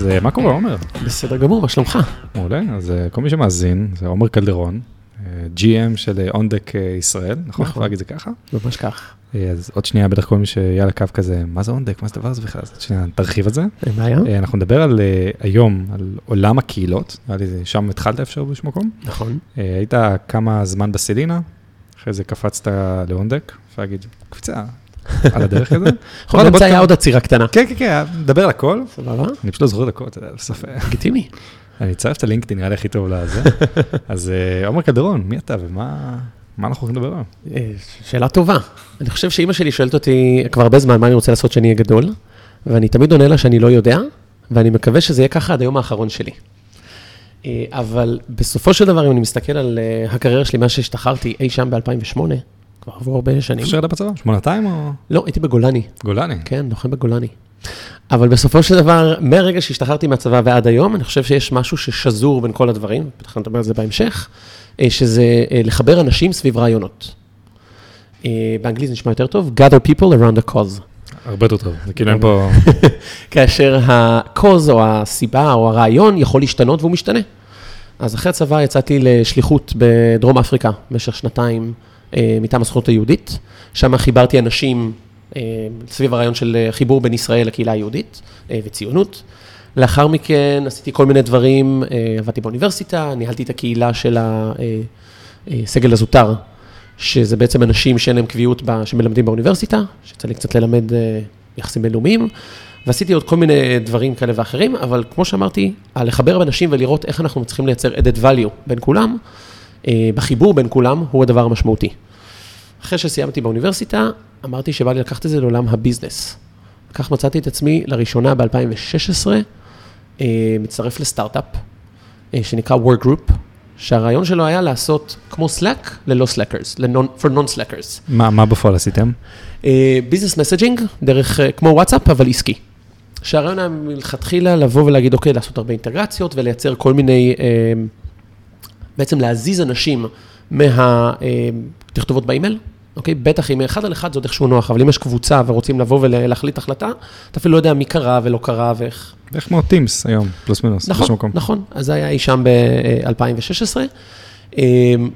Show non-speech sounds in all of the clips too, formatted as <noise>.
אז אה, מה קורה, עומר? בסדר גמור, מה שלומך? מעולה, אז אה, כל מי שמאזין, זה עומר קלדרון, אה, GM של אונדק ישראל, נכון? יכול להגיד את זה ככה? ממש כך. אז עוד שנייה, בטח כל מי שיהיה על הקו כזה, מה זה אונדק, מה זה הדבר הזה בכלל? אז עוד שנייה, תרחיב את זה. אין בעיה. אנחנו נדבר על היום, על עולם הקהילות, נראה לי שם התחלת אפשר באיזשהו מקום. נכון. היית כמה זמן בסלינה, אחרי זה קפצת לאונדק, אפשר להגיד, קפיצה על הדרך כזה. <laughs> יכול להיות היה עוד עצירה קטנה. כן, כן, כן, נדבר על הכל. סבבה. אני פשוט לא זוכר את הכל, אתה יודע, בסוף. לגיטימי. אני אצרף את הלינקדאין, נראה לי הכי טוב לזה. <laughs> אז עומר קלדרון, מי אתה ומה אנחנו הולכים לדבר היום? שאלה טובה. אני חושב שאימא שלי שואלת אותי כבר הרבה זמן, מה אני רוצה לעשות שאני אהיה גדול, ואני תמיד עונה לה שאני לא יודע, ואני מקווה שזה יהיה ככה עד היום האחרון שלי. אבל בסופו של דבר, אם אני מסתכל על הקריירה שלי מאז שהשתחררתי אי שם ב-2008, כבר עברו הרבה שנים. איפה שירת בצבא? שמונתיים או? לא, הייתי בגולני. גולני? כן, לוחם בגולני. אבל בסופו של דבר, מהרגע שהשתחררתי מהצבא ועד היום, אני חושב שיש משהו ששזור בין כל הדברים, בטח נדבר על זה בהמשך, שזה לחבר אנשים סביב רעיונות. באנגלית זה נשמע יותר טוב, gather people around a cause. הרבה יותר טוב, זה כאילו אין <laughs> פה... כאשר ה-cause או הסיבה או הרעיון יכול להשתנות והוא משתנה. אז אחרי הצבא יצאתי לשליחות בדרום אפריקה במשך שנתיים. מטעם הסוכנות היהודית, שם חיברתי אנשים סביב הרעיון של חיבור בין ישראל לקהילה היהודית וציונות. לאחר מכן עשיתי כל מיני דברים, עבדתי באוניברסיטה, ניהלתי את הקהילה של הסגל הזוטר, שזה בעצם אנשים שאין להם קביעות שמלמדים באוניברסיטה, שיצא לי קצת ללמד יחסים בינלאומיים, ועשיתי עוד כל מיני דברים כאלה ואחרים, אבל כמו שאמרתי, לחבר באנשים ולראות איך אנחנו מצליחים לייצר added value בין כולם, בחיבור בין כולם, הוא הדבר המשמעותי. אחרי שסיימתי באוניברסיטה, אמרתי שבא לי לקחת את זה לעולם ה business. כך מצאתי את עצמי לראשונה ב-2016, מצטרף לסטארט-אפ, שנקרא Workgroup, שהרעיון שלו היה לעשות כמו Slack ללא Slackers, for non-Slackers. מה, מה בפועל עשיתם? business messaging, דרך, כמו וואטסאפ, אבל עסקי. שהרעיון היה מלכתחילה לבוא ולהגיד, אוקיי, לעשות הרבה אינטגרציות ולייצר כל מיני... בעצם להזיז אנשים מהתכתובות באימייל, אוקיי? בטח אם אחד על אחד זה עוד איכשהו נוח, אבל אם יש קבוצה ורוצים לבוא ולהחליט החלטה, אתה אפילו לא יודע מי קרה ולא קרה ואיך. איך כמו טימס היום, פלוס מינוס, נכון, נכון, אז זה היה אי שם ב-2016.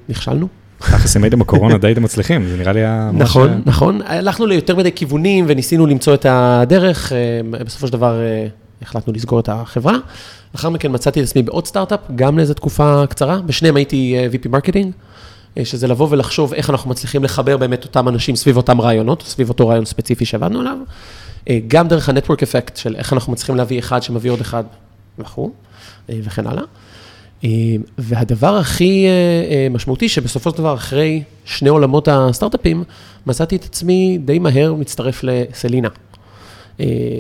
נכשלנו. תכלס, אם הייתם בקורונה די הייתם מצליחים, זה נראה לי ממש... נכון, נכון. הלכנו ליותר מדי כיוונים וניסינו למצוא את הדרך, בסופו של דבר החלטנו לסגור את החברה. לאחר מכן מצאתי את עצמי בעוד סטארט-אפ, גם לאיזו תקופה קצרה, בשניהם הייתי VP marketing, שזה לבוא ולחשוב איך אנחנו מצליחים לחבר באמת אותם אנשים סביב אותם רעיונות, סביב אותו רעיון ספציפי שעבדנו עליו, גם דרך ה-Network Effect של איך אנחנו מצליחים להביא אחד שמביא עוד אחד וכו', וכן הלאה. והדבר הכי משמעותי, שבסופו של דבר אחרי שני עולמות הסטארט-אפים, מצאתי את עצמי די מהר מצטרף לסלינה.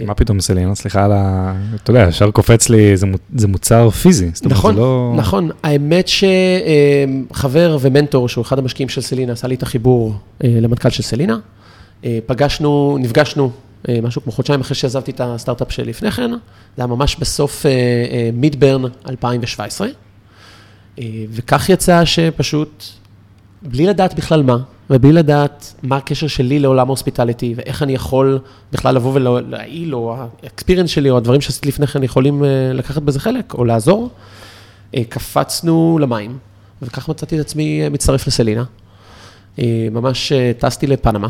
מה פתאום סלינה? סליחה על ה... אתה יודע, ישר קופץ לי, זה מוצר פיזי. נכון, נכון. האמת שחבר ומנטור, שהוא אחד המשקיעים של סלינה, עשה לי את החיבור למנכ"ל של סלינה. פגשנו, נפגשנו משהו כמו חודשיים אחרי שעזבתי את הסטארט-אפ שלפני כן. זה היה ממש בסוף מידברן 2017. וכך יצא שפשוט, בלי לדעת בכלל מה, ובלי לדעת מה הקשר שלי לעולם ה hospitality, ואיך אני יכול בכלל לבוא ולהעיל, או האקספיריאנס שלי, או הדברים שעשיתי לפני כן יכולים לקחת בזה חלק, או לעזור, קפצנו למים, וכך מצאתי את עצמי מצטרף לסלינה. ממש טסתי לפנמה,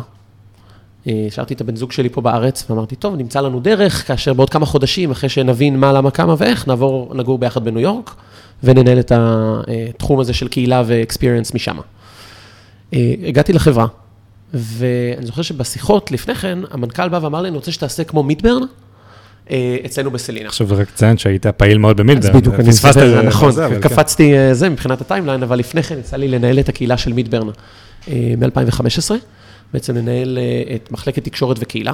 השארתי את הבן זוג שלי פה בארץ, ואמרתי, טוב, נמצא לנו דרך, כאשר בעוד כמה חודשים, אחרי שנבין מה, למה, כמה ואיך, נעבור, נגור ביחד בניו יורק, וננהל את התחום הזה של קהילה ואקספיריאנס משם. הגעתי לחברה, ואני זוכר שבשיחות לפני כן, המנכ"ל בא ואמר לי, אני רוצה שתעשה כמו מידברן, אצלנו בסלינה. עכשיו רק ציין שהיית פעיל מאוד במידברן. אז בדיוק, אני זה, נכון, קפצתי זה מבחינת הטיימליין, אבל לפני כן יצא לי לנהל את הקהילה של מידברן מ-2015, בעצם לנהל את מחלקת תקשורת וקהילה,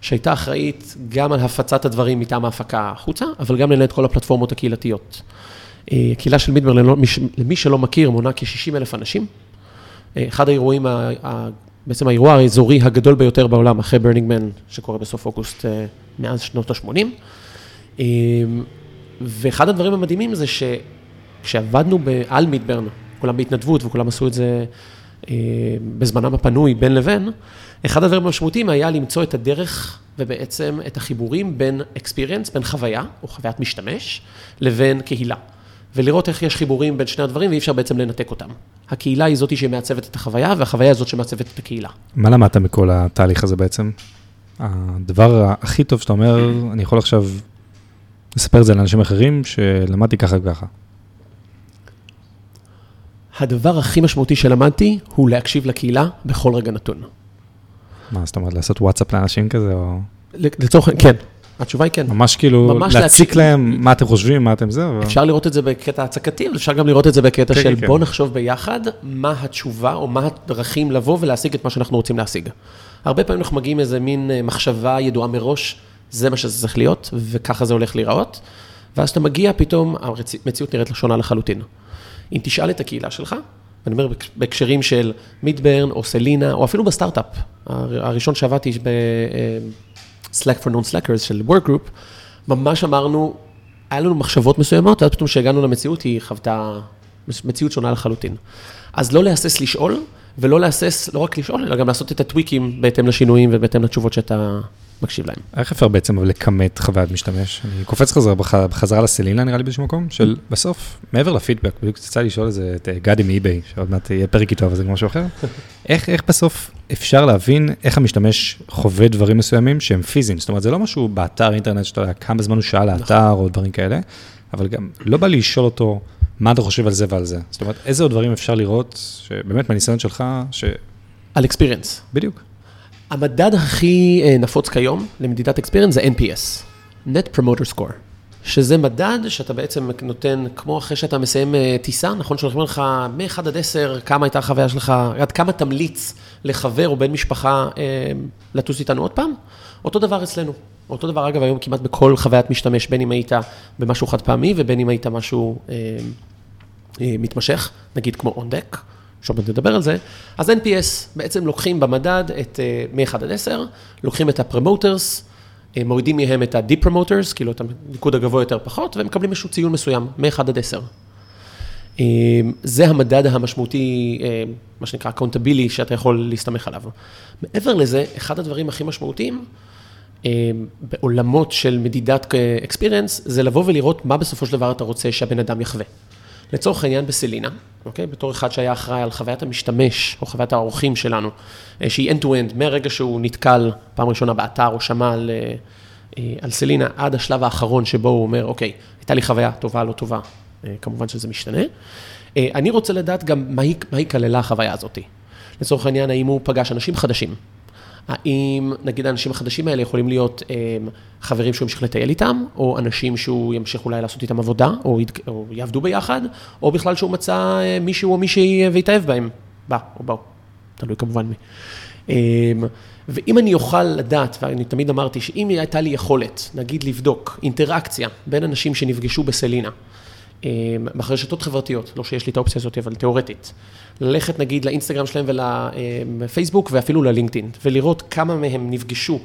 שהייתה אחראית גם על הפצת הדברים מטעם ההפקה החוצה, אבל גם לנהל את כל הפלטפורמות הקהילתיות. הקהילה של מידברן, למי שלא מכיר, מונה כ-60 אלף אנשים. אחד האירועים, בעצם האירוע האזורי הגדול ביותר בעולם, אחרי ברנינג מן, שקורה בסוף אוגוסט מאז שנות ה-80. ואחד הדברים המדהימים זה שכשעבדנו על מידברן, כולם בהתנדבות וכולם עשו את זה אה, בזמנם הפנוי בין לבין, אחד הדברים המשמעותיים היה למצוא את הדרך ובעצם את החיבורים בין experience, בין חוויה או חוויית משתמש, לבין קהילה. ולראות איך יש חיבורים בין שני הדברים ואי אפשר בעצם לנתק אותם. הקהילה היא זאתי שמעצבת את החוויה, והחוויה היא זאת שמעצבת את הקהילה. מה למדת מכל התהליך הזה בעצם? הדבר הכי טוב שאתה אומר, אני יכול עכשיו לספר את זה לאנשים אחרים, שלמדתי ככה וככה. הדבר הכי משמעותי שלמדתי הוא להקשיב לקהילה בכל רגע נתון. מה, זאת אומרת, לעשות וואטסאפ לאנשים כזה, או... לצורך, כן, התשובה היא כן. ממש כאילו ממש להציק להציק- להם מה אתם חושבים, מה אתם זה, אבל... אפשר לראות את זה בקטע הצקתי, אבל אפשר גם לראות את זה בקטע כן, של כן. בוא נחשוב ביחד מה התשובה או מה הדרכים לבוא ולהשיג את מה שאנחנו רוצים להשיג. הרבה פעמים אנחנו מגיעים איזה מין אה, מחשבה ידועה מראש, זה מה שזה צריך להיות, וככה זה הולך להיראות, ואז כשאתה מגיע, פתאום המציאות נראית שונה לחלוטין. אם תשאל את הקהילה שלך, ואני אומר בהקשרים של מידברן או סלינה, או אפילו בסטארט-אפ, הר- הראשון שעבדתי ב... Slack for Non-Slackers של Work Group, ממש אמרנו, היה לנו מחשבות מסוימות, ואז פתאום כשהגענו למציאות, היא חוותה מציאות שונה לחלוטין. אז לא להסס לשאול, ולא להסס לא רק לשאול, אלא גם לעשות את הטוויקים בהתאם לשינויים ובהתאם לתשובות שאתה מקשיב להם. איך אפשר בעצם לכמת חוויית משתמש? אני קופץ חזרה בח- בחזרה לסלינה נראה לי באיזשהו מקום, של בסוף, מעבר לפידבק, בדיוק יצא לי לשאול את זה את אה, גדי מאי-ביי, שעוד מעט יהיה פרק איתו, אבל זה משהו אחר. <laughs> איך, איך בסוף אפשר להבין איך המשתמש חווה דברים מסוימים שהם פיזיים? זאת אומרת, זה לא משהו באתר אינטרנט שאתה יודע כמה זמן הוא שאל לאתר או דברים כאלה, אבל גם לא בא לשאול אותו מה אתה חושב על זה ועל זה. זאת אומרת, איזה עוד דברים אפשר לראות, שבאמת מהניסיון שלך, שבדיוק. על אקספיריאנס. המדד הכי אה, נפוץ כיום למדידת אקספיריאנס זה NPS, Net Promoter Score, שזה מדד שאתה בעצם נותן, כמו אחרי שאתה מסיים אה, טיסה, נכון שולחים לך מ-1 עד 10, כמה הייתה החוויה שלך, עד כמה תמליץ לחבר או בן משפחה אה, לטוס איתנו עוד פעם? אותו דבר אצלנו. אותו דבר, אגב, היום כמעט בכל חוויית משתמש, בין אם היית במשהו חד פעמי ובין אם היית משהו אה, אה, מתמשך, נגיד כמו אונדק, שעוד מעט נדבר על זה, אז NPS בעצם לוקחים במדד את אה, מ-1 עד 10, לוקחים את ה-promoters, אה, מורידים מהם את ה-depromoters, כאילו את הניקוד הגבוה יותר פחות, והם מקבלים איזשהו ציון מסוים, מ-1 עד 10. אה, זה המדד המשמעותי, מה שנקרא accountability, שאתה יכול להסתמך עליו. מעבר לזה, אחד הדברים הכי משמעותיים, בעולמות של מדידת experience, זה לבוא ולראות מה בסופו של דבר אתה רוצה שהבן אדם יחווה. לצורך העניין בסלינה, אוקיי? בתור אחד שהיה אחראי על חוויית המשתמש, או חוויית האורחים שלנו, אה, שהיא end-to-end, מהרגע שהוא נתקל פעם ראשונה באתר, או שמע על, אה, אה, על סלינה, עד השלב האחרון שבו הוא אומר, אוקיי, הייתה לי חוויה טובה, לא טובה, כמובן שזה משתנה. אני רוצה לדעת גם מה היא, מה היא כללה החוויה הזאת. לצורך העניין, האם הוא פגש אנשים חדשים, האם נגיד האנשים החדשים האלה יכולים להיות אה, חברים שהוא ימשיך לטייל איתם, או אנשים שהוא ימשיך אולי לעשות איתם עבודה, או, ית, או יעבדו ביחד, או בכלל שהוא מצא אה, מישהו או מישהי אה, והתאהב בהם, בא או באו, תלוי כמובן מי. ואם אני אוכל לדעת, ואני תמיד אמרתי שאם הייתה לי יכולת, נגיד לבדוק אינטראקציה בין אנשים שנפגשו בסלינה, ברשתות חברתיות, לא שיש לי את האופציה הזאת, אבל תיאורטית, ללכת נגיד לאינסטגרם שלהם ולפייסבוק ואפילו ללינקדאין, ולראות כמה מהם נפגשו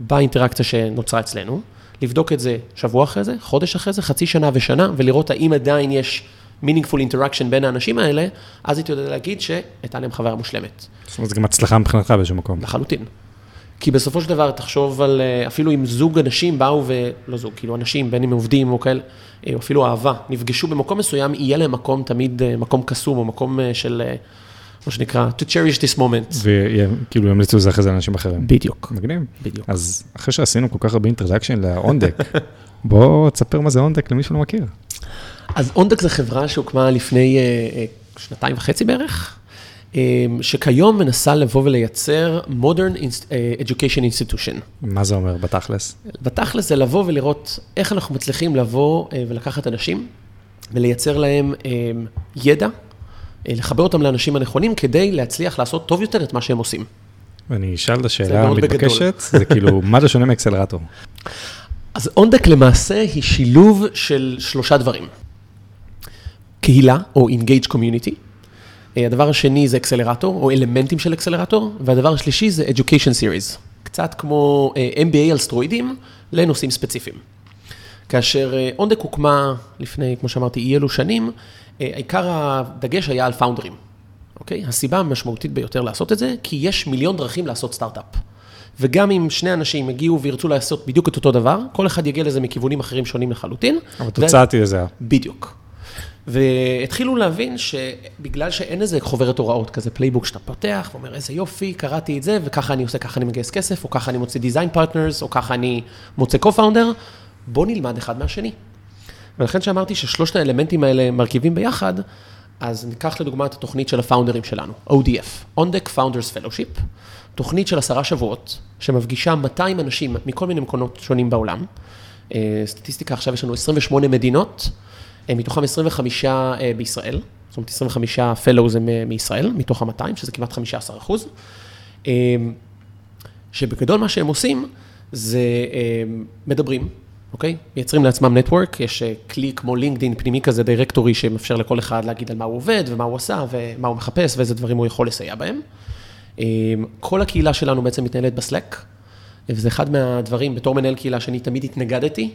באינטראקציה שנוצרה אצלנו, לבדוק את זה שבוע אחרי זה, חודש אחרי זה, חצי שנה ושנה, ולראות האם עדיין יש meaningful interaction בין האנשים האלה, אז הייתי יודע להגיד שהייתה להם חוויה מושלמת. זאת אומרת, זה גם הצלחה מבחינתך באיזשהו מקום. לחלוטין. כי בסופו של דבר, תחשוב על, אה, אפילו אם זוג אנשים באו ו... לא זוג, כאילו אנשים, בין אם עובדים או כאלה, אה, או אפילו אהבה, נפגשו במקום מסוים, יהיה להם מקום תמיד, אה, מקום קסום, או מקום של, מה שנקרא, to cherish this moment. וכאילו ימליצו את זה אחרי זה לאנשים אחרים. בדיוק, מגניב. בדיוק. אז אחרי שעשינו כל כך הרבה אינטרדקשן לאונדק, <laughs> בוא תספר מה זה אונדק למי שלא מכיר. אז אונדק זו חברה שהוקמה לפני שנתיים וחצי בערך, שכיום מנסה לבוא ולייצר modern אה, education institution. מה זה אומר בתכלס? בתכלס זה לבוא ולראות איך אנחנו מצליחים לבוא אה, ולקחת אנשים ולייצר להם אה, ידע, אה, לחבר אותם לאנשים הנכונים כדי להצליח לעשות טוב יותר את מה שהם עושים. אני אשאל את זה השאלה. המתבקשת, זה כאילו, <laughs> מה זה שונה מאקסלרטור? אז אונדק למעשה היא שילוב של שלושה דברים. קהילה, או Engage Community. אה, הדבר השני זה אקסלרטור, או אלמנטים של אקסלרטור, והדבר השלישי זה Education Series. קצת כמו אה, MBA על סטרואידים לנושאים ספציפיים. כאשר אה, אונדק הוקמה לפני, כמו שאמרתי, אי אלו שנים, אה, עיקר הדגש היה על founderים. אוקיי? הסיבה המשמעותית ביותר לעשות את זה, כי יש מיליון דרכים לעשות סטארט-אפ. וגם אם שני אנשים יגיעו וירצו לעשות בדיוק את אותו דבר, כל אחד יגיע לזה מכיוונים אחרים שונים לחלוטין. אבל תוצאה תהיה זהה. בדיוק. והתחילו להבין שבגלל שאין איזה חוברת הוראות כזה playbook שאתה פותח ואומר איזה יופי, קראתי את זה וככה אני עושה, ככה אני מגייס כסף, או ככה אני מוצא design partners, או ככה אני מוצא קו-פאונדר, בוא נלמד אחד מהשני. ולכן שאמרתי ששלושת האלמנטים האלה מרכיבים ביחד, אז ניקח לדוגמה את התוכנית של הפאונדרים שלנו, ODF, On-Deck Founders Fellowship, תוכנית של עשרה שבועות, שמפגישה 200 אנשים מכל מיני מקומות שונים בעולם. אה, סטטיסטיקה, עכשיו יש לנו 28 מדינות, מתוכם 25 אה, בישראל, זאת אומרת 25 fellows הם מישראל, מתוך ה-200, שזה כמעט 15 אחוז. שבגדול מה שהם עושים זה מדברים, אוקיי? מייצרים לעצמם נטוורק, יש כלי כמו לינקדאין פנימי כזה, דירקטורי, שמאפשר לכל אחד להגיד על מה הוא עובד ומה הוא עשה ומה הוא מחפש ואיזה דברים הוא יכול לסייע בהם. כל הקהילה שלנו בעצם מתנהלת בסלק, וזה אחד מהדברים, בתור מנהל קהילה שאני תמיד התנגדתי,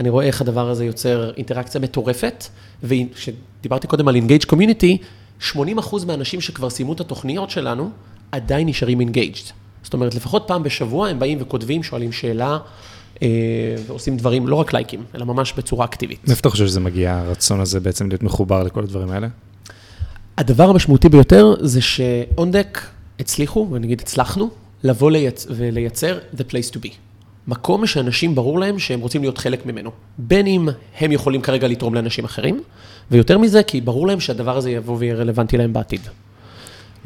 אני רואה איך הדבר הזה יוצר אינטראקציה מטורפת, וכשדיברתי קודם על Engage Community, 80% מהאנשים שכבר סיימו את התוכניות שלנו, עדיין נשארים Engaged. זאת אומרת, לפחות פעם בשבוע הם באים וכותבים, שואלים שאלה, אה, ועושים דברים, לא רק לייקים, אלא ממש בצורה אקטיבית. מאיפה אתה חושב שזה מגיע, הרצון הזה בעצם להיות מחובר לכל הדברים האלה? הדבר המשמעותי ביותר זה שאונדק הצליחו, ונגיד הצלחנו, לבוא לייצ... ולייצר the place to be. מקום שאנשים ברור להם שהם רוצים להיות חלק ממנו. בין אם הם יכולים כרגע לתרום לאנשים אחרים, ויותר מזה, כי ברור להם שהדבר הזה יבוא ויהיה רלוונטי להם בעתיד.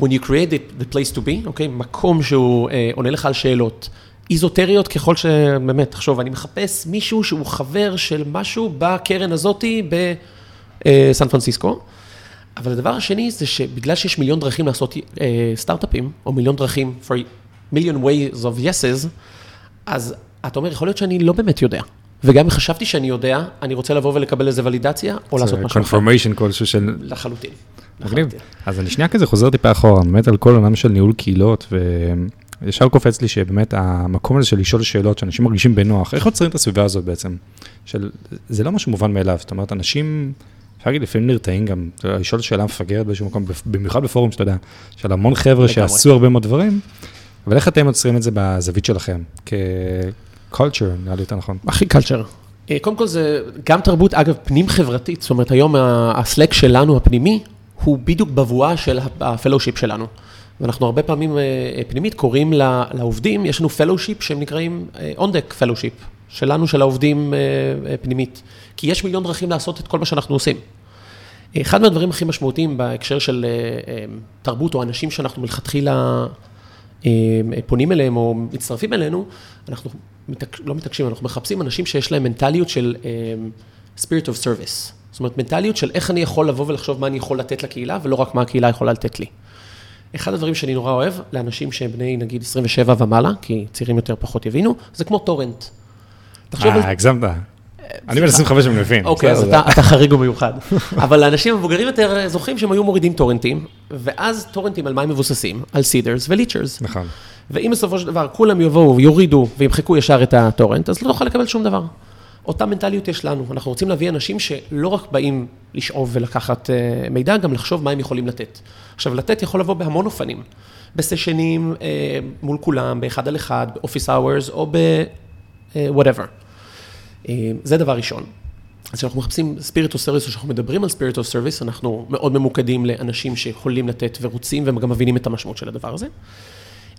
When you create the, the place to be, אוקיי? Okay, מקום שהוא אה, עונה לך על שאלות איזוטריות ככל שבאמת, תחשוב, אני מחפש מישהו שהוא חבר של משהו בקרן הזאתי בסן אה, פרנסיסקו. אבל הדבר השני זה שבגלל שיש מיליון דרכים לעשות אה, סטארט-אפים, או מיליון דרכים for million ways of yeses, אז אתה אומר, יכול להיות שאני לא באמת יודע. וגם אם חשבתי שאני יודע, אני רוצה לבוא ולקבל איזה ולידציה, או לעשות משהו אחר. confirmation כלשהו של... לחלוטין. מגניב. אז אני שנייה כזה חוזר טיפה אחורה, באמת על כל עולם של ניהול קהילות, וישר קופץ לי שבאמת המקום הזה של לשאול שאלות, שאנשים מרגישים בנוח, איך יוצרים את הסביבה הזאת בעצם? של, זה לא משהו מובן מאליו, זאת אומרת, אנשים, אפשר להגיד, לפעמים נרתעים גם, לשאול שאלה מפגרת באיזשהו מקום, במיוחד בפורום שאתה יודע, של המון חבר'ה שעשו הרבה מאוד דברים, אבל איך אתם יוצרים את זה בזווית שלכם? כ-culture, נראה לי יותר נכון. הכי culture. אה, קודם כל זה גם תרבות, אגב, פנים חברתית, זאת אומרת, היום ה Slack שלנו, הפנימי, הוא בדיוק בבואה של ה fellowship שלנו. ואנחנו הרבה פעמים אה, פנימית קוראים לעובדים, יש לנו fellowship שהם נקראים On Deck fellowship, שלנו, של העובדים אה, פנימית. כי יש מיליון דרכים לעשות את כל מה שאנחנו עושים. אחד מהדברים הכי משמעותיים בהקשר של תרבות, או אנשים שאנחנו מלכתחילה פונים אליהם או מצטרפים אלינו, אנחנו מתק... לא מתעקשים, אנחנו מחפשים אנשים שיש להם מנטליות של um, spirit of service. זאת אומרת, מנטליות של איך אני יכול לבוא ולחשוב מה אני יכול לתת לקהילה, ולא רק מה הקהילה יכולה לתת לי. אחד הדברים שאני נורא אוהב, לאנשים שהם בני נגיד 27 ומעלה, כי צעירים יותר פחות יבינו, זה כמו טורנט. אה, הגזמת. אני בן 25 אני מבין. אוקיי, אז אתה חריג ומיוחד. אבל האנשים המבוגרים יותר זוכרים שהם היו מורידים טורנטים, ואז טורנטים על מה הם מבוססים? על סידרס וליצ'רס. נכון. ואם בסופו של דבר כולם יבואו, יורידו וימחקו ישר את הטורנט, אז לא נוכל לקבל שום דבר. אותה מנטליות יש לנו. אנחנו רוצים להביא אנשים שלא רק באים לשאוב ולקחת אה, מידע, גם לחשוב מה הם יכולים לתת. עכשיו, לתת יכול לבוא בהמון אופנים. בסשנים אה, מול כולם, באחד על אחד, באופיס אאוורס או ב-whatever. אה, זה דבר ראשון. אז כשאנחנו מחפשים spirit of service, או כשאנחנו מדברים על spirit of service, אנחנו מאוד ממוקדים לאנשים שיכולים לתת ורוצים, והם גם מבינים את המשמעות של הדבר הזה.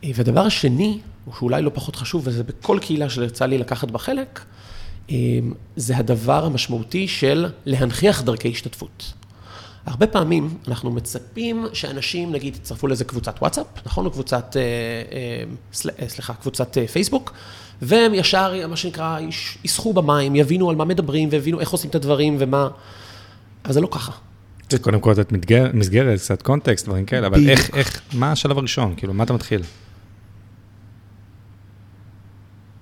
אה, והדבר השני, שאולי לא פחות חשוב, וזה בכל קהילה שיצא לי לקחת בה חלק, אה, זה הדבר המשמעותי של להנכיח דרכי השתתפות. הרבה פעמים אנחנו מצפים שאנשים, נגיד, יצטרפו לאיזה קבוצת וואטסאפ, נכון? או קבוצת, סליחה, קבוצת פייסבוק, והם ישר, מה שנקרא, ישחו במים, יבינו על מה מדברים, ויבינו איך עושים את הדברים ומה... אבל זה לא ככה. זה קודם כל לתת מסגרת, קצת קונטקסט, דברים כאלה, אבל איך, איך, מה השלב הראשון? כאילו, מה אתה מתחיל?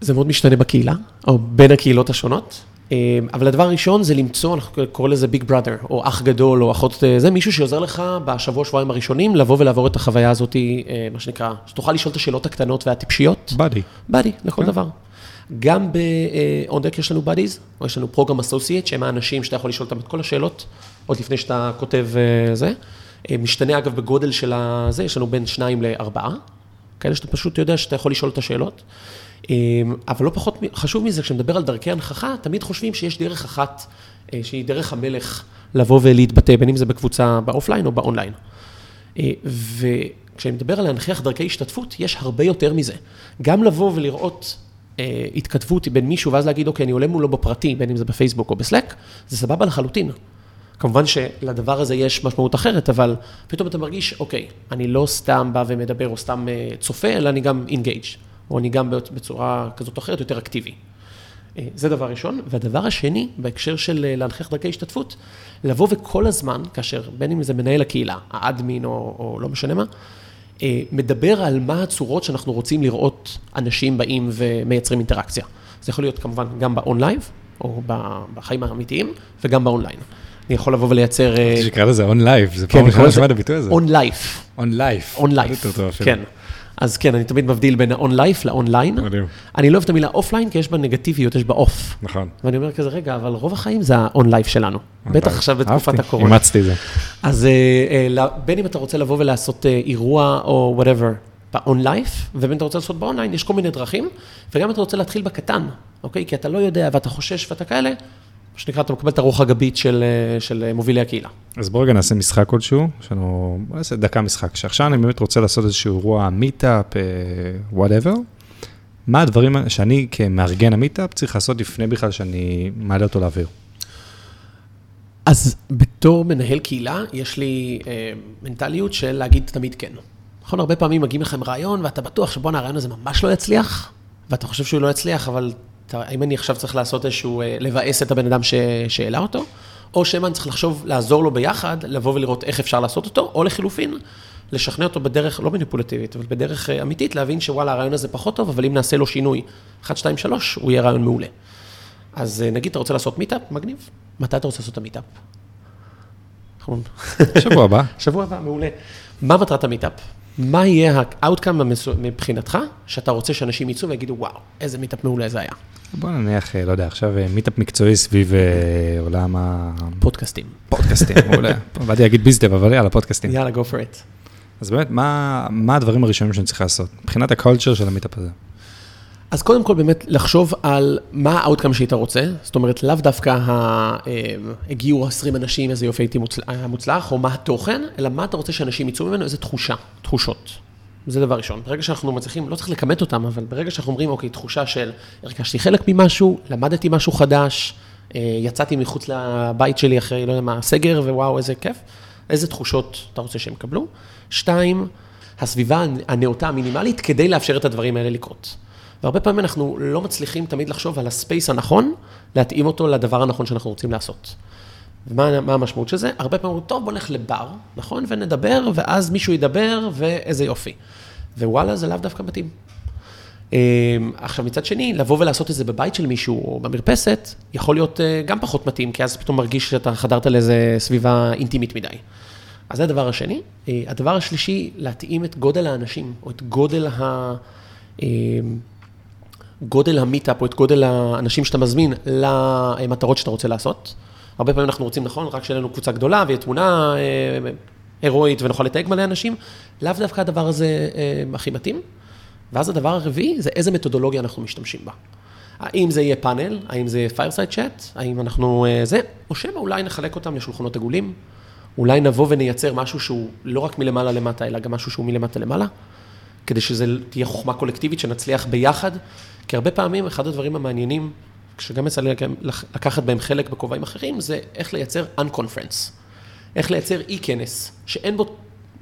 זה מאוד משתנה בקהילה, או בין הקהילות השונות. אה, אבל הדבר הראשון זה למצוא, אנחנו קוראים לזה ביג בראדר, או אח גדול, או אחות, אה, זה מישהו שעוזר לך בשבוע, שבועיים הראשונים, לבוא ולעבור את החוויה הזאת, אה, מה שנקרא, שתוכל לשאול את השאלות הקטנות והטיפשיות. באדי. buddy, לכל כן. דבר. גם ב-On Deck יש לנו buddies, או יש לנו program associate, שהם האנשים שאתה יכול לשאול אותם את כל השאלות, עוד לפני שאתה כותב זה. אה, משתנה אגב בגודל של הזה, יש לנו בין שניים לארבעה, כאלה שאתה פשוט יודע שאתה יכול לשאול את השאלות. אה, אבל לא פחות חשוב מזה, כשנדבר על דרכי הנכחה, תמיד חושבים שיש דרך אחת, אה, שהיא דרך המלך לבוא ולהתבטא, בין אם זה בקבוצה ב offline או באונליין. וכשאני מדבר על להנכיח דרכי השתתפות, יש הרבה יותר מזה. גם לבוא ולראות אה, התכתבות בין מישהו, ואז להגיד, אוקיי, אני עולה מולו בפרטי, בין אם זה בפייסבוק או בסלק, זה סבבה לחלוטין. כמובן שלדבר הזה יש משמעות אחרת, אבל פתאום אתה מרגיש, אוקיי, אני לא סתם בא ומדבר או סתם אה, צופה, אלא אני גם אינגייג', או אני גם בצורה כזאת או אחרת יותר אקטיבי. אה, זה דבר ראשון. והדבר השני, בהקשר של להנכיח דרכי השתתפות, לבוא וכל הזמן, כאשר בין אם זה מנהל הקהילה, ה admin או, או לא משנה מה, אה, מדבר על מה הצורות שאנחנו רוצים לראות אנשים באים ומייצרים אינטראקציה. זה יכול להיות כמובן גם ב on-life, או בחיים האמיתיים, וגם באונליין. אני יכול לבוא ולייצר... אה, שקרא לזה on life, זה פעם ראשונה שמעת הביטוי הזה. און לייף. און לייף. און לייף, כן. אז כן, אני תמיד מבדיל בין ה-on-life ל-online. מדהים. אני לא אוהב את המילה offline, כי יש בה נגטיביות, יש בה off. נכון. ואני אומר כזה, רגע, אבל רוב החיים זה ה-on-life שלנו. בטח עכשיו בתקופת הקורונה. אימצתי את זה. אז אה, אה, בין אם אתה רוצה לבוא ולעשות אירוע או whatever ב-on-life, ובין אם אתה רוצה לעשות באונליין, יש כל מיני דרכים, וגם אם אתה רוצה להתחיל בקטן, אוקיי? כי אתה לא יודע ואתה חושש ואתה כאלה, מה שנקרא, אתה מקבל את הרוח הגבית של, של מובילי הקהילה. אז בואו רגע נעשה משחק כלשהו, יש לנו, בוא נעשה דקה משחק, שעכשיו אני באמת רוצה לעשות איזשהו אירוע meetup, whatever. מה הדברים שאני כמארגן ה meetup צריך לעשות לפני בכלל שאני מעלה אותו לאוויר? אז בתור מנהל קהילה, יש לי אה, מנטליות של להגיד תמיד כן. נכון, הרבה פעמים מגיעים לכם רעיון, ואתה בטוח שבואנה, הרעיון הזה ממש לא יצליח, ואתה חושב שהוא לא יצליח, אבל האם אני עכשיו צריך לעשות איזשהו, אה, לבאס את הבן אדם שהעלה אותו, או שמא אני צריך לחשוב, לעזור לו ביחד, לבוא ולראות איך אפשר לעשות אותו, או לחילופין, לשכנע אותו בדרך, לא מניפולטיבית, אבל בדרך אה, אמיתית, להבין שוואלה, הרעיון הזה פחות טוב, אבל אם נעשה לו שינוי 1, 2, 3, הוא יהיה רעיון מעולה. אז אה, נגיד, אתה רוצה לעשות meetup? מגניב. מתי אתה רוצה לעשות את ה meetup? שבוע הבא. שבוע הבא, מעולה. מה מטרת ה meetup? מה יהיה ה outcome מבחינתך, שאתה רוצה שאנשים יצאו ויגידו, וואו, איזה meetup מעולה זה היה. בוא נניח, אה, לא יודע, עכשיו אה, meetup מקצועי סביב עולם ה... פודקאסטים. פודקאסטים, מעולה. <laughs> באתי להגיד bizdev, אבל יאללה, פודקאסטים. יאללה, go for it. אז באמת, מה הדברים הראשונים שאני צריך לעשות, מבחינת ה culture של ה meetup הזה? אז קודם כל באמת לחשוב על מה ה outcome שהיית רוצה, זאת אומרת לאו דווקא ה... אה, הגיעו 20 אנשים, איזה יופי הייתי מוצלח, או מה התוכן, אלא מה אתה רוצה שאנשים יצאו ממנו, איזה תחושה, תחושות. זה דבר ראשון. ברגע שאנחנו מצליחים, לא צריך לכמת אותם, אבל ברגע שאנחנו אומרים, אוקיי, תחושה של הרגשתי חלק ממשהו, למדתי משהו חדש, אה, יצאתי מחוץ לבית שלי אחרי, לא יודע מה, סגר, ווואו, איזה כיף, איזה תחושות אתה רוצה שהם יקבלו. שתיים, הסביבה הנאותה המינימלית כדי לאפשר את הדברים האלה לקרות. והרבה פעמים אנחנו לא מצליחים תמיד לחשוב על הספייס הנכון, להתאים אותו לדבר הנכון שאנחנו רוצים לעשות. ומה המשמעות של זה? הרבה פעמים אומרים, טוב, בוא נלך לבר, נכון? ונדבר, ואז מישהו ידבר, ואיזה יופי. ווואלה, זה לאו דווקא מתאים. אמ, עכשיו, מצד שני, לבוא ולעשות את זה בבית של מישהו, או במרפסת, יכול להיות אה, גם פחות מתאים, כי אז פתאום מרגיש שאתה חדרת לאיזה סביבה אינטימית מדי. אז זה הדבר השני. אה, הדבר השלישי, להתאים את גודל האנשים, או את גודל ה... גודל ה meetup או את גודל האנשים שאתה מזמין למטרות שאתה רוצה לעשות. הרבה פעמים אנחנו רוצים, נכון, רק שיהיה לנו קבוצה גדולה ויהיה תמונה אה, הירואית ונוכל לתייג מלא אנשים, לאו דווקא הדבר הזה אה, הכי מתאים. ואז הדבר הרביעי זה איזה מתודולוגיה אנחנו משתמשים בה. האם זה יהיה פאנל, האם זה יהיה fireside chat, האם אנחנו אה, זה, או שמא אולי נחלק אותם לשולחנות עגולים, אולי נבוא ונייצר משהו שהוא לא רק מלמעלה למטה, אלא גם משהו שהוא מלמטה למעלה, כדי שזה תהיה חוכמה קולקטיבית, שנצליח ביחד כי הרבה פעמים, אחד הדברים המעניינים, שגם יצא לי לקחת בהם חלק בכובעים אחרים, זה איך לייצר unconference. איך לייצר אי-כנס, שאין בו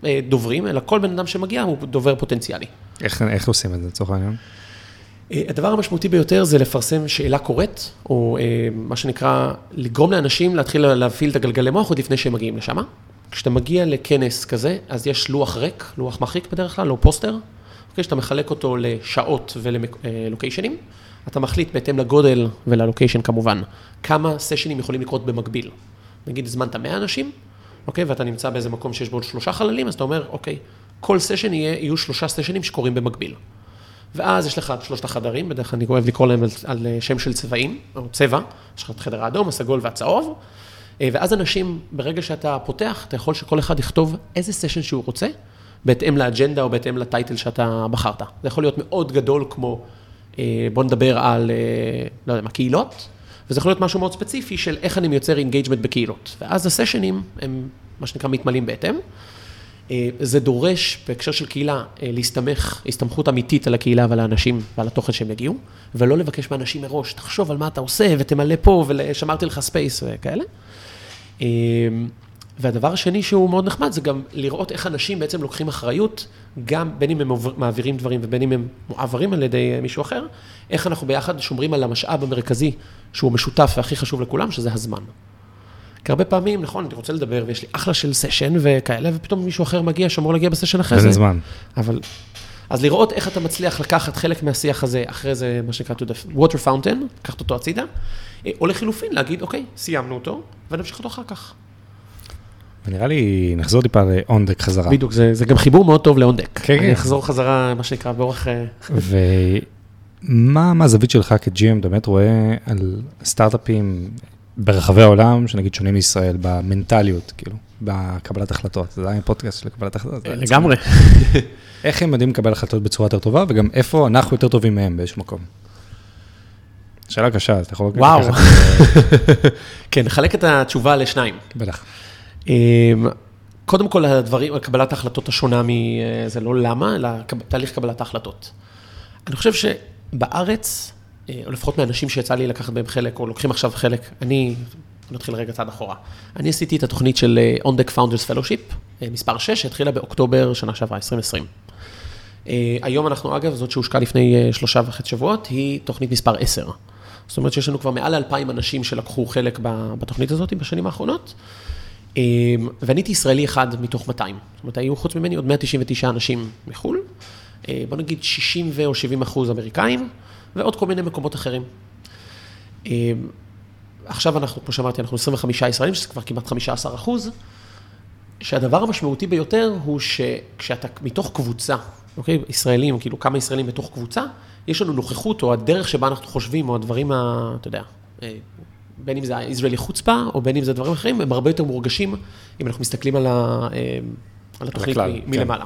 אה, דוברים, אלא כל בן אדם שמגיע הוא דובר פוטנציאלי. איך, איך עושים את זה, לצורך העניין? אה, הדבר המשמעותי ביותר זה לפרסם שאלה קוראת, או אה, מה שנקרא, לגרום לאנשים להתחיל להפעיל את הגלגלי מוח עוד לפני שהם מגיעים לשם. כשאתה מגיע לכנס כזה, אז יש לוח ריק, לוח מחריק בדרך כלל, או פוסטר, אוקיי, שאתה מחלק אותו לשעות וללוקיישנים, אתה מחליט בהתאם לגודל וללוקיישן כמובן, כמה סשנים יכולים לקרות במקביל. נגיד הזמנת 100 אנשים, אוקיי, ואתה נמצא באיזה מקום שיש בו עוד שלושה חללים, אז אתה אומר, אוקיי, כל סשן יהיה, יהיו שלושה סשנים שקורים במקביל. ואז יש לך את שלושת החדרים, בדרך כלל אני אוהב לקרוא להם על, על שם של צבעים, או צבע, יש לך את החדר האדום, הסגול והצהוב, אה, ואז אנשים, ברגע שאתה פותח, אתה יכול שכל אחד יכתוב איזה session שהוא רוצה, בהתאם לאג'נדה או בהתאם לטייטל שאתה בחרת. זה יכול להיות מאוד גדול כמו, אה, בוא נדבר על, אה, לא יודע מה, קהילות, וזה יכול להיות משהו מאוד ספציפי של איך אני מייצר engagement בקהילות. ואז ה sessionים הם, מה שנקרא, מתמלאים בהתאם. אה, זה דורש, בהקשר של קהילה, להסתמך, הסתמכות אמיתית על הקהילה ועל האנשים ועל התוכן שהם יגיעו, ולא לבקש מאנשים מראש, תחשוב על מה אתה עושה ותמלא פה ושמרתי לך space וכאלה. אה, והדבר השני שהוא מאוד נחמד, זה גם לראות איך אנשים בעצם לוקחים אחריות, גם בין אם הם מעבירים דברים ובין אם הם מועברים על ידי מישהו אחר, איך אנחנו ביחד שומרים על המשאב המרכזי שהוא משותף והכי חשוב לכולם, שזה הזמן. כי הרבה פעמים, נכון, אני רוצה לדבר ויש לי אחלה של סשן וכאלה, ופתאום מישהו אחר מגיע שאמור להגיע בסשן אחרי זה. זמן. אבל, אז לראות איך אתה מצליח לקחת חלק מהשיח הזה, אחרי זה, מה שנקרא, to the water fountain, לקחת אותו הצידה, אה, או לחילופין, להגיד, אוקיי, סיימנו אותו, ונמשיך אותו אחר כך. ונראה לי, נחזור טיפה לאונדק חזרה. בדיוק, זה, זה גם חיבור מאוד טוב לאונדק. כן, אני כן. אחזור חזרה, מה שנקרא, באורך... אה, ומה מה הזווית שלך כ-GM באמת רואה על סטארט-אפים ברחבי העולם, שנגיד שונים מישראל, במנטליות, כאילו, בקבלת החלטות. זה היה פודקאסט של קבלת החלטות. לגמרי. <laughs> איך הם יודעים לקבל החלטות בצורה יותר טובה, וגם איפה אנחנו יותר טובים מהם באיזשהו מקום. שאלה קשה, אז אתה יכול... וואו. <laughs> כן, נחלק את התשובה לשניים. בטח. אמ, קודם כל, הדברים, קבלת ההחלטות השונה מזה לא למה, אלא תהליך קבלת ההחלטות. אני חושב שבארץ, אה, או לפחות מאנשים שיצא לי לקחת בהם חלק, או לוקחים עכשיו חלק, אני, נתחיל רגע צעד אחורה. אני עשיתי את התוכנית של אה, On Deck Founders Fellowship, אה, מספר 6, שהתחילה באוקטובר שנה שעברה, 2020. אה, היום אנחנו, אגב, זאת שהושקה לפני אה, שלושה וחצי שבועות, היא תוכנית מספר 10. זאת אומרת שיש לנו כבר מעל 2,000 אנשים שלקחו חלק בתוכנית הזאת בשנים האחרונות. אה, ואני הייתי ישראלי אחד מתוך 200. זאת אומרת, היו חוץ ממני עוד 199 אנשים מחו"ל, אה, בוא נגיד 60 ו- או 70 אחוז אמריקאים, ועוד כל מיני מקומות אחרים. אה, עכשיו אנחנו, כמו שאמרתי, אנחנו 25 ישראלים, שזה כבר כמעט 15 אחוז, שהדבר המשמעותי ביותר הוא שכשאתה מתוך קבוצה, אוקיי, ישראלים, כאילו כמה ישראלים בתוך קבוצה, יש לנו נוכחות, או הדרך שבה אנחנו חושבים, או הדברים, ה, אתה יודע, אה, בין אם זה הישראלי חוצפה, או בין אם זה דברים אחרים, הם הרבה יותר מורגשים אם אנחנו מסתכלים על, ה, אה, על התוכנית הכלל, מ- כן. מלמעלה.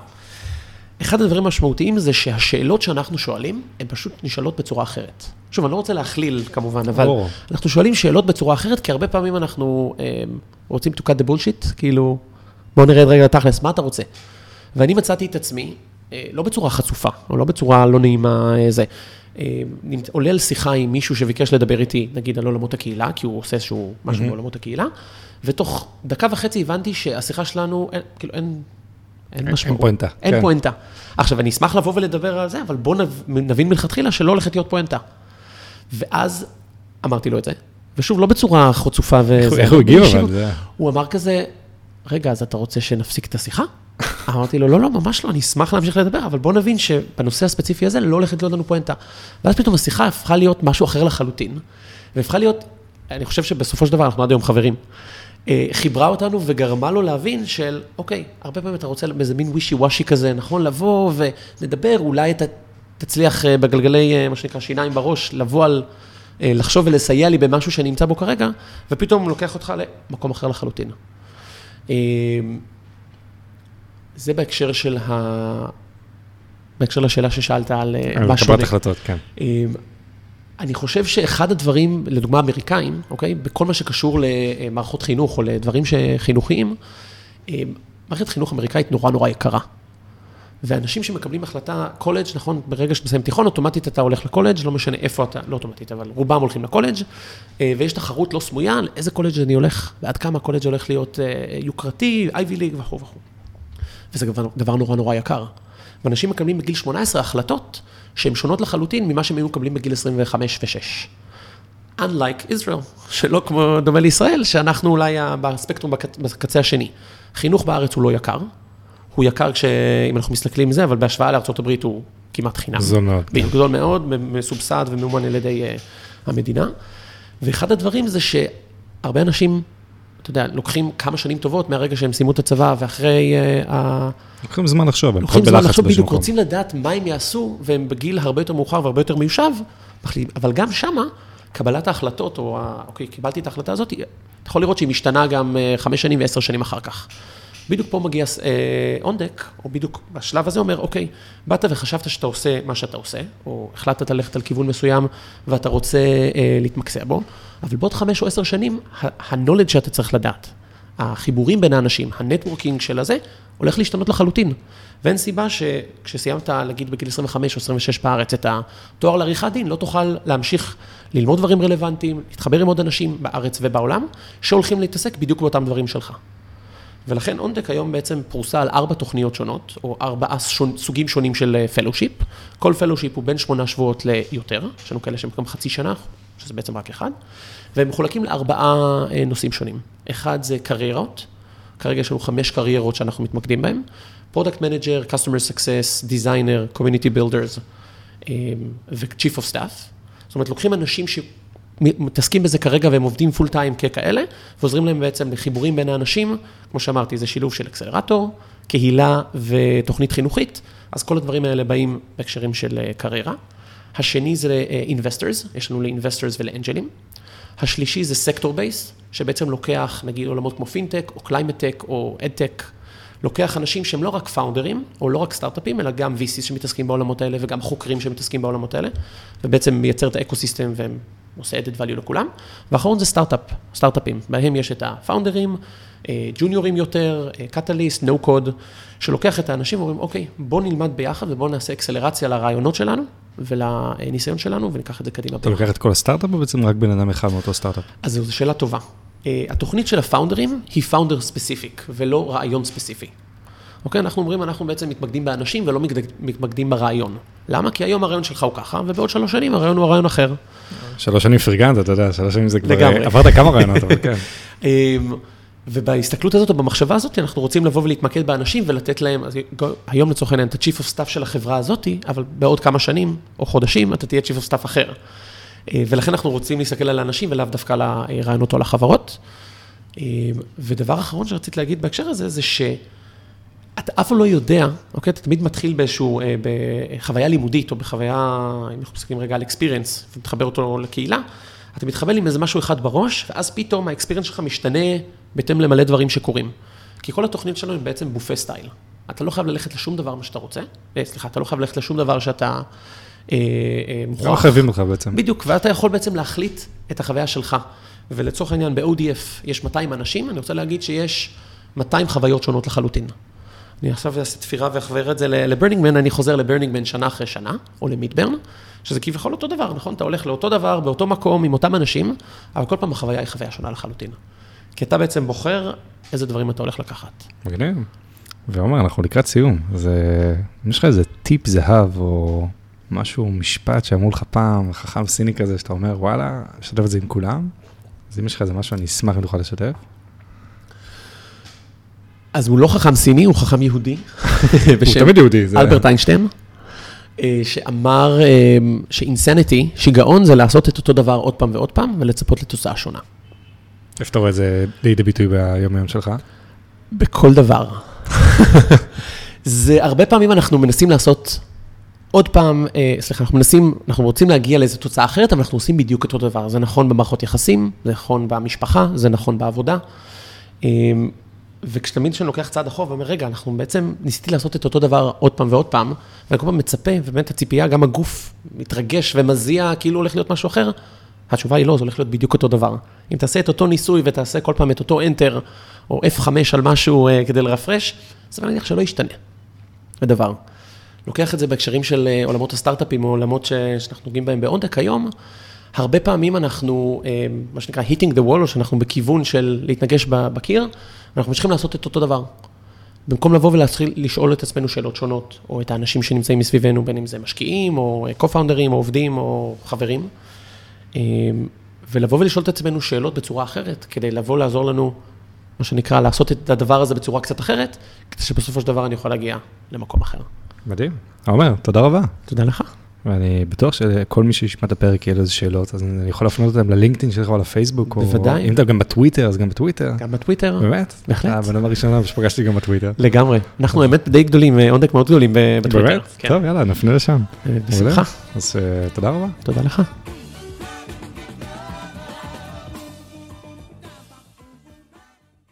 אחד הדברים המשמעותיים זה שהשאלות שאנחנו שואלים, הן פשוט נשאלות בצורה אחרת. שוב, אני לא רוצה להכליל כמובן, אבל ברור. אנחנו שואלים שאלות בצורה אחרת, כי הרבה פעמים אנחנו אה, רוצים to cut the bullshit, כאילו, בוא נרד רגע תכלס, מה אתה רוצה? ואני מצאתי את עצמי, אה, לא בצורה חצופה, או לא בצורה לא נעימה, אה, זה. אה, עולה על שיחה עם מישהו שביקש לדבר איתי, נגיד על עולמות הקהילה, כי הוא עושה איזשהו משהו מהמם. בעולמות הקהילה, ותוך דקה וחצי הבנתי שהשיחה שלנו, אין, כאילו, אין, אין משמעות. פואנטה, אין כן. פואנטה. עכשיו, אני אשמח לבוא ולדבר על זה, אבל בואו נבין מלכתחילה שלא הולכת להיות פואנטה. ואז אמרתי לו את זה, ושוב, לא בצורה חצופה וזה. איך הוא הגיב. אבל? הוא אמר כזה, רגע, אז אתה רוצה שנפסיק את השיחה? אמרתי לו, לא, לא, ממש לא, אני אשמח להמשיך לדבר, אבל בוא נבין שבנושא הספציפי הזה לא הולכת להיות לנו פואנטה. ואז פתאום השיחה הפכה להיות משהו אחר לחלוטין, והפכה להיות, אני חושב שבסופו של דבר אנחנו עד היום חברים. אה, חיברה אותנו וגרמה לו להבין של, אוקיי, הרבה פעמים אתה רוצה באיזה מין ווישי וושי כזה, נכון? לבוא ונדבר, אולי אתה תצליח אה, בגלגלי, אה, מה שנקרא, שיניים בראש, לבוא על, לחשוב ולסייע לי במשהו שאני נמצא בו כרגע, ופתאום הוא לוקח אותך למקום אחר לחלוטין. זה בהקשר של ה... בהקשר לשאלה ששאלת על אה, על מה שונה. קבלת החלטות, כן. אה, אני חושב שאחד הדברים, לדוגמה אמריקאים, אוקיי? בכל מה שקשור למערכות חינוך או לדברים חינוכיים, אה, מערכת חינוך אמריקאית נורא נורא יקרה. ואנשים שמקבלים החלטה, קולג', נכון, ברגע שאתה מסיים תיכון, אוטומטית אתה הולך לקולג', לא משנה איפה אתה, לא אוטומטית, אבל רובם הולכים לקולג', אה, ויש תחרות לא סמויה על איזה קולג' אני הולך, ועד כמה הקולג' הולך להיות אה, יוקרתי, Ivy League וכו' וכו'. וזה דבר, דבר נורא נורא יקר. ואנשים מקבלים בגיל 18 החלטות שהן שונות לחלוטין ממה שהם היו מקבלים בגיל 25 ו-6. Unlike Israel, שלא כמו דומה לישראל, שאנחנו אולי בספקטרום בקצ- בקצה השני. חינוך בארץ הוא לא יקר, הוא יקר כש... אם אנחנו מסתכלים על זה, אבל בהשוואה לארה"ב הוא כמעט חינם. זול מאוד. כן. בדיוק, גדול מאוד, מסובסד וממומן על ידי אה, המדינה. ואחד הדברים זה שהרבה אנשים, אתה יודע, לוקחים כמה שנים טובות מהרגע שהם סיימו את הצבא, ואחרי אה, ה... לוקחים זמן לחשוב, הם לוקחים זמן לחשוב בדיוק. רוצים לדעת מה הם יעשו, והם בגיל הרבה יותר מאוחר והרבה יותר מיושב. אבל גם שמה, קבלת ההחלטות, או אוקיי, קיבלתי את ההחלטה הזאת, אתה יכול לראות שהיא משתנה גם אה, חמש שנים ועשר שנים אחר כך. בדיוק פה מגיע אונדק, או בדיוק בשלב הזה אומר, אוקיי, באת וחשבת שאתה עושה מה שאתה עושה, או החלטת ללכת על כיוון מסוים ואתה רוצה אה, להתמקצע בו, אבל בעוד חמש או עשר שנים, ה-knowledge שאתה צריך לדעת, החיבורים בין האנשים, ה networking של הזה, הולך להשתנות לחלוטין. ואין סיבה שכשסיימת, נגיד בגיל 25 או 26 בארץ, את התואר לעריכת דין, לא תוכל להמשיך ללמוד דברים רלוונטיים, להתחבר עם עוד אנשים בארץ ובעולם, שהולכים להתעסק בדיוק באותם דברים שלך. ולכן On Deck היום בעצם פרוסה על ארבע תוכניות שונות, או ארבעה שונ, סוגים שונים של fellowship. כל fellowship הוא בין שמונה שבועות ליותר, יש לנו כאלה שהם גם חצי שנה, שזה בעצם רק אחד, והם מחולקים לארבעה אה, נושאים שונים. אחד זה קריירות, כרגע יש לנו חמש קריירות שאנחנו מתמקדים בהן, product manager, success, designer, community builders אה, ו-chief of staff. זאת אומרת, לוקחים אנשים ש... מתעסקים בזה כרגע והם עובדים full time ככאלה, ועוזרים להם בעצם לחיבורים בין האנשים, כמו שאמרתי, זה שילוב של accelerator, קהילה ותוכנית חינוכית, אז כל הדברים האלה באים בהקשרים של אה, קריירה. השני זה investors, אה, יש לנו ל investors ול angelים. השלישי זה sector based, שבעצם לוקח נגיד עולמות כמו פינטק, או climate tech, או edtech, לוקח אנשים שהם לא רק founderים, או לא רק סטארט-אפים, אלא גם VCs שמתעסקים בעולמות האלה, וגם חוקרים שמתעסקים בעולמות האלה, ובעצם מייצר את האקו-סיסטם והם עושה added value לכולם. ואחרון זה סטארט-אפ, סטארט-אפים, בהם יש את ה founderים, ג'וניורים יותר, catalyst, no code, שלוקח את האנשים ואומרים, אוקיי, בוא נלמד ביחד ובוא נעשה אקסלרציה לרעיונות שלנו ולניסיון שלנו וניקח את זה קדימה. אתה לוקח את כל הסטארט-אפ או בעצם רק בן אדם אחד מאותו סטארט-אפ? אז זו שאלה טובה. התוכנית של הפאונדרים היא פאונדר ספציפיק ולא רעיון ספציפי. אוקיי? אנחנו אומרים, אנחנו בעצם מתמקדים באנשים ולא מתמקדים ברעיון. למה? כי היום הרעיון שלך הוא ככה, ובעוד שלוש שנים הרעיון הוא הרעיון אחר. שלוש שנים פרגנת, אתה יודע, שלוש שנים זה כבר... לגמרי. עברת כמה רעיונות, אבל כן. <laughs> אמ, ובהסתכלות הזאת, או במחשבה הזאת, אנחנו רוצים לבוא ולהתמקד באנשים ולתת להם, היום לצורך העניין, את ה-Chief of Staff של החברה הזאת, אבל בעוד כמה שנים או חודשים, אתה תהיה Chief of Staff אחר. אה, ולכן אנחנו רוצים להסתכל על האנשים ולאו דווקא על הרעיונות או על החברות. אמ, ודבר אחרון שרציתי להגיד בהקשר הזה, זה ש... אתה אף פעם לא יודע, אוקיי? אתה תמיד מתחיל באיזשהו, אה, בחוויה לימודית, או בחוויה, אם אנחנו מסתכלים רגע על אקספיריאנס, ומתחבר אותו לקהילה, אתה מתחבר עם איזה משהו אחד בראש, ואז פתאום האקספיריאנס שלך משתנה בהתאם למלא דברים שקורים. כי כל התוכניות שלנו הן בעצם בופה סטייל. אתה לא חייב ללכת לשום דבר מה שאתה רוצה, אה, סליחה, אתה לא חייב ללכת לשום דבר שאתה אה, אה, מוכרח. לא חייבים לך בעצם. בדיוק, ואתה יכול בעצם להחליט את החוויה שלך. ולצורך העניין, ב-ODF יש 200 אנשים, אני רוצה להגיד שיש 200 חוויות שונות לחלוטין. אני עכשיו אעשה תפירה ואחבר את זה לברנינגמן, אני חוזר לברנינגמן שנה אחרי שנה, או למידברן, שזה כביכול אותו דבר, נכון? אתה הולך לאותו דבר, באותו מקום, עם אותם אנשים, אבל כל פעם החוויה היא חוויה שונה לחלוטין. כי אתה בעצם בוחר איזה דברים אתה הולך לקחת. מגניב. ועומר, אנחנו לקראת סיום, אז אם יש לך איזה טיפ זהב, או משהו, משפט שאמרו לך פעם, חכם סיני כזה, שאתה אומר, וואלה, אשתף את זה עם כולם, אז אם יש לך איזה משהו, אני אשמח אם תוכל לשתף. אז הוא לא חכם סיני, הוא חכם יהודי. <laughs> הוא תמיד יהודי. אלברט איינשטיין, אה, שאמר אה, שאינסניטי, שיגעון זה לעשות את אותו דבר עוד פעם ועוד פעם, ולצפות לתוצאה שונה. איפה אתה רואה את זה לידי ביטוי ביום-יום שלך? בכל דבר. <laughs> זה הרבה פעמים אנחנו מנסים לעשות עוד פעם, אה, סליחה, אנחנו מנסים, אנחנו רוצים להגיע לאיזו תוצאה אחרת, אבל אנחנו עושים בדיוק אותו דבר. זה נכון במערכות יחסים, זה נכון במשפחה, זה נכון בעבודה. וכשתמיד כשאני לוקח צעד אחורה ואומר, רגע, אנחנו בעצם ניסיתי לעשות את אותו דבר עוד פעם ועוד פעם, ואני כל פעם מצפה, ובאמת הציפייה, גם הגוף מתרגש ומזיע, כאילו הולך להיות משהו אחר, התשובה היא לא, זה הולך להיות בדיוק אותו דבר. אם תעשה את אותו ניסוי ותעשה כל פעם את אותו Enter, או F5 על משהו uh, כדי לרפרש, זה מניח שלא ישתנה, הדבר. לוקח את זה בהקשרים של uh, עולמות הסטארט-אפים, או עולמות ש... שאנחנו נוגעים בהם באונדק היום, הרבה פעמים אנחנו, uh, מה שנקרא, hitting the wall, או שאנחנו בכיוון של להתנגש בקיר, אנחנו ממשיכים לעשות את אותו דבר. במקום לבוא ולהתחיל לשאול את עצמנו שאלות שונות, או את האנשים שנמצאים מסביבנו, בין אם זה משקיעים, או co-founders, או עובדים, או חברים, ולבוא ולשאול את עצמנו שאלות בצורה אחרת, כדי לבוא לעזור לנו, מה שנקרא, לעשות את הדבר הזה בצורה קצת אחרת, כדי שבסופו של דבר אני יכול להגיע למקום אחר. מדהים. עומר, תודה רבה. תודה לך. ואני בטוח שכל מי שישמע את הפרק יהיה לו איזה שאלות, אז אני יכול להפנות אותם ללינקדאין שלך או לפייסבוק. בוודאי. או אם אתה גם בטוויטר, אז גם בטוויטר. גם בטוויטר. באמת? בהחלט. הבן הראשונה שפגשתי גם בטוויטר. לגמרי. אנחנו באמת די גדולים, אונדק מאוד גדולים בטוויטר. באמת? טוב, יאללה, נפנה לשם. בשמחה. אז תודה רבה. תודה לך.